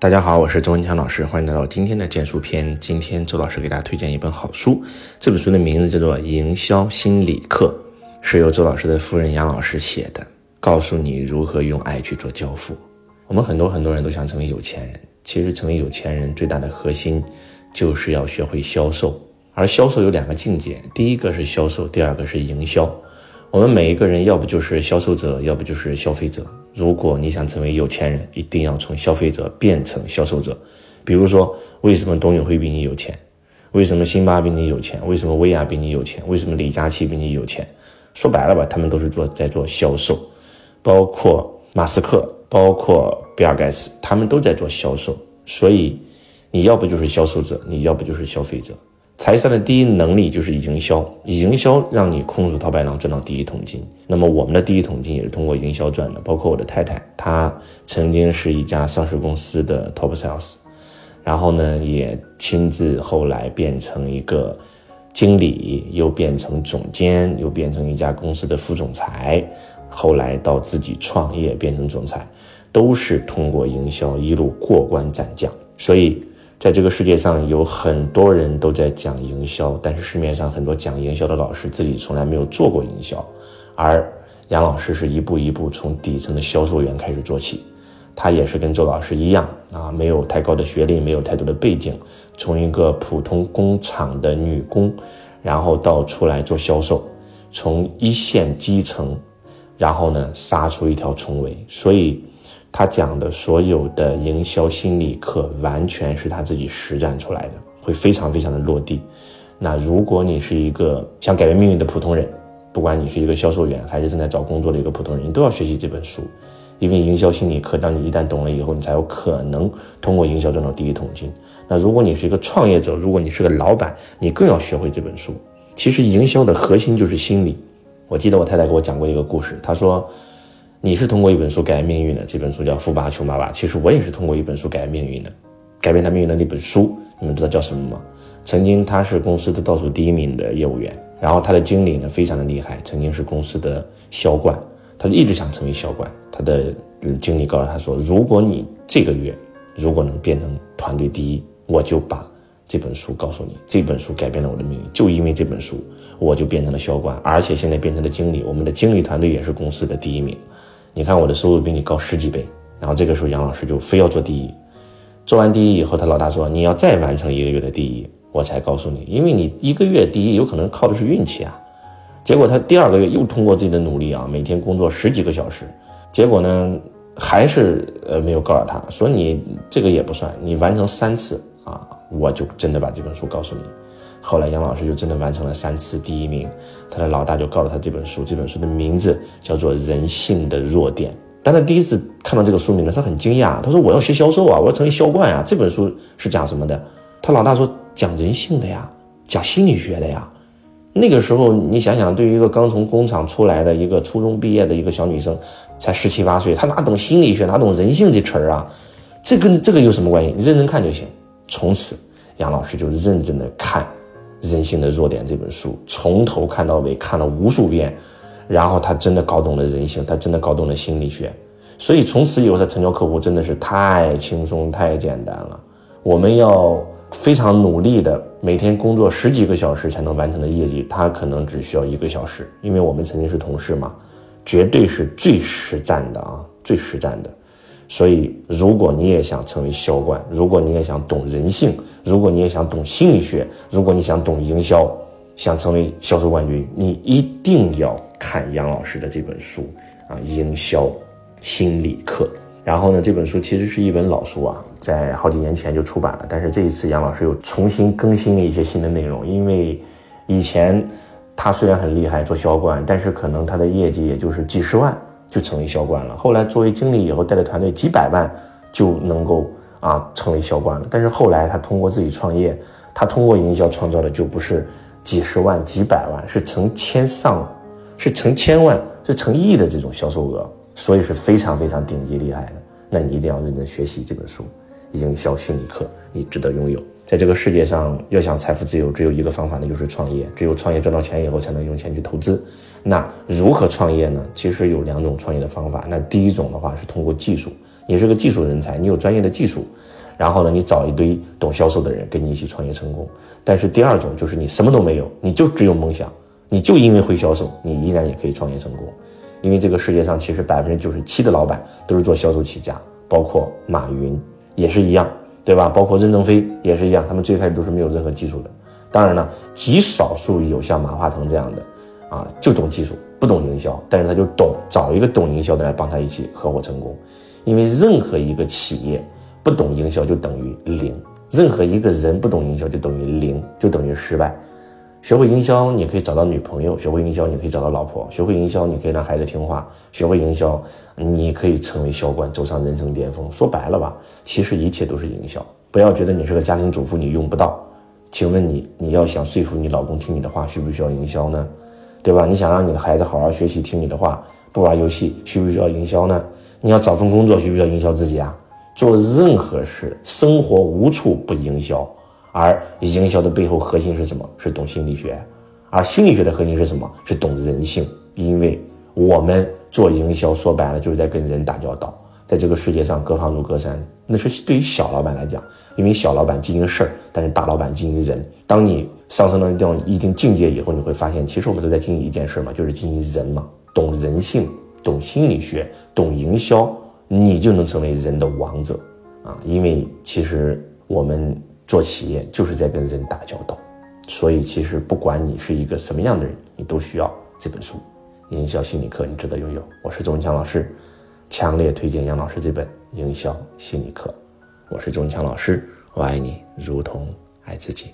大家好，我是周文强老师，欢迎来到今天的简书篇。今天周老师给大家推荐一本好书，这本书的名字叫做《营销心理课》，是由周老师的夫人杨老师写的，告诉你如何用爱去做交付。我们很多很多人都想成为有钱人，其实成为有钱人最大的核心就是要学会销售，而销售有两个境界，第一个是销售，第二个是营销。我们每一个人要不就是销售者，要不就是消费者。如果你想成为有钱人，一定要从消费者变成销售者。比如说，为什么董宇辉比你有钱？为什么辛巴比你有钱？为什么薇娅比你有钱？为什么李佳琦比你有钱？说白了吧，他们都是做在做销售，包括马斯克，包括比尔盖茨，他们都在做销售。所以，你要不就是销售者，你要不就是消费者。财商的第一能力就是营销，营销让你空手套白狼赚到第一桶金。那么我们的第一桶金也是通过营销赚的。包括我的太太，她曾经是一家上市公司的 top sales，然后呢，也亲自后来变成一个经理，又变成总监，又变成一家公司的副总裁，后来到自己创业变成总裁，都是通过营销一路过关斩将。所以。在这个世界上，有很多人都在讲营销，但是市面上很多讲营销的老师自己从来没有做过营销，而杨老师是一步一步从底层的销售员开始做起，他也是跟周老师一样啊，没有太高的学历，没有太多的背景，从一个普通工厂的女工，然后到出来做销售，从一线基层，然后呢杀出一条重围，所以。他讲的所有的营销心理课，完全是他自己实战出来的，会非常非常的落地。那如果你是一个想改变命运的普通人，不管你是一个销售员，还是正在找工作的一个普通人，你都要学习这本书。因为营销心理课，当你一旦懂了以后，你才有可能通过营销赚到第一桶金。那如果你是一个创业者，如果你是个老板，你更要学会这本书。其实营销的核心就是心理。我记得我太太给我讲过一个故事，她说。你是通过一本书改变命运的，这本书叫《富爸穷爸爸》。其实我也是通过一本书改变命运的，改变他命运的那本书，你们知道叫什么吗？曾经他是公司的倒数第一名的业务员，然后他的经理呢非常的厉害，曾经是公司的销冠，他就一直想成为销冠。他的经理告诉他说：“如果你这个月如果能变成团队第一，我就把这本书告诉你，这本书改变了我的命运，就因为这本书，我就变成了销冠，而且现在变成了经理，我们的经理团队也是公司的第一名。”你看我的收入比你高十几倍，然后这个时候杨老师就非要做第一，做完第一以后，他老大说你要再完成一个月的第一，我才告诉你，因为你一个月第一有可能靠的是运气啊。结果他第二个月又通过自己的努力啊，每天工作十几个小时，结果呢还是呃没有告诉他说你这个也不算，你完成三次啊，我就真的把这本书告诉你。后来杨老师就真的完成了三次第一名，他的老大就告诉他这本书，这本书的名字叫做《人性的弱点》。当他第一次看到这个书名呢，他很惊讶，他说：“我要学销售啊，我要成为销冠啊！这本书是讲什么的？”他老大说：“讲人性的呀，讲心理学的呀。”那个时候你想想，对于一个刚从工厂出来的一个初中毕业的一个小女生，才十七八岁，她哪懂心理学，哪懂人性这词儿啊？这跟这个有什么关系？你认真看就行。从此，杨老师就认真的看。人性的弱点这本书从头看到尾看了无数遍，然后他真的搞懂了人性，他真的搞懂了心理学，所以从此以后他成交客户真的是太轻松太简单了。我们要非常努力的每天工作十几个小时才能完成的业绩，他可能只需要一个小时，因为我们曾经是同事嘛，绝对是最实战的啊，最实战的。所以，如果你也想成为销冠，如果你也想懂人性，如果你也想懂心理学，如果你想懂营销，想成为销售冠军，你一定要看杨老师的这本书啊，《营销心理课》。然后呢，这本书其实是一本老书啊，在好几年前就出版了，但是这一次杨老师又重新更新了一些新的内容，因为以前他虽然很厉害做销冠，但是可能他的业绩也就是几十万。就成为销冠了。后来作为经理以后，带着团队几百万就能够啊成为销冠了。但是后来他通过自己创业，他通过营销创造的就不是几十万、几百万，是成千上，是成千万、是成亿的这种销售额，所以是非常非常顶级厉害的。那你一定要认真学习这本书《营销心理课》，你值得拥有。在这个世界上，要想财富自由，只有一个方法，那就是创业。只有创业赚到钱以后，才能用钱去投资。那如何创业呢？其实有两种创业的方法。那第一种的话是通过技术，你是个技术人才，你有专业的技术，然后呢，你找一堆懂销售的人跟你一起创业成功。但是第二种就是你什么都没有，你就只有梦想，你就因为会销售，你依然也可以创业成功。因为这个世界上其实百分之九十七的老板都是做销售起家，包括马云也是一样，对吧？包括任正非也是一样，他们最开始都是没有任何技术的。当然了，极少数有像马化腾这样的，啊，就懂技术，不懂营销，但是他就懂找一个懂营销的来帮他一起合伙成功。因为任何一个企业不懂营销就等于零，任何一个人不懂营销就等于零，就等于失败。学会营销，你可以找到女朋友；学会营销，你可以找到老婆；学会营销，你可以让孩子听话；学会营销，你可以成为销冠，走上人生巅峰。说白了吧，其实一切都是营销。不要觉得你是个家庭主妇，你用不到。请问你，你要想说服你老公听你的话，需不需要营销呢？对吧？你想让你的孩子好好学习，听你的话，不玩游戏，需不需要营销呢？你要找份工作，需不需要营销自己啊？做任何事，生活无处不营销。而营销的背后核心是什么？是懂心理学。而心理学的核心是什么？是懂人性。因为我们做营销，说白了就是在跟人打交道。在这个世界上，隔行如隔山，那是对于小老板来讲，因为小老板经营事儿，但是大老板经营人。当你上升到一定一定境界以后，你会发现，其实我们都在经营一件事嘛，就是经营人嘛。懂人性，懂心理学，懂营销，你就能成为人的王者啊！因为其实我们做企业就是在跟人打交道，所以其实不管你是一个什么样的人，你都需要这本书《营销心理课》，你值得拥有。我是周文强老师。强烈推荐杨老师这本《营销心理课》，我是钟强老师，我爱你如同爱自己。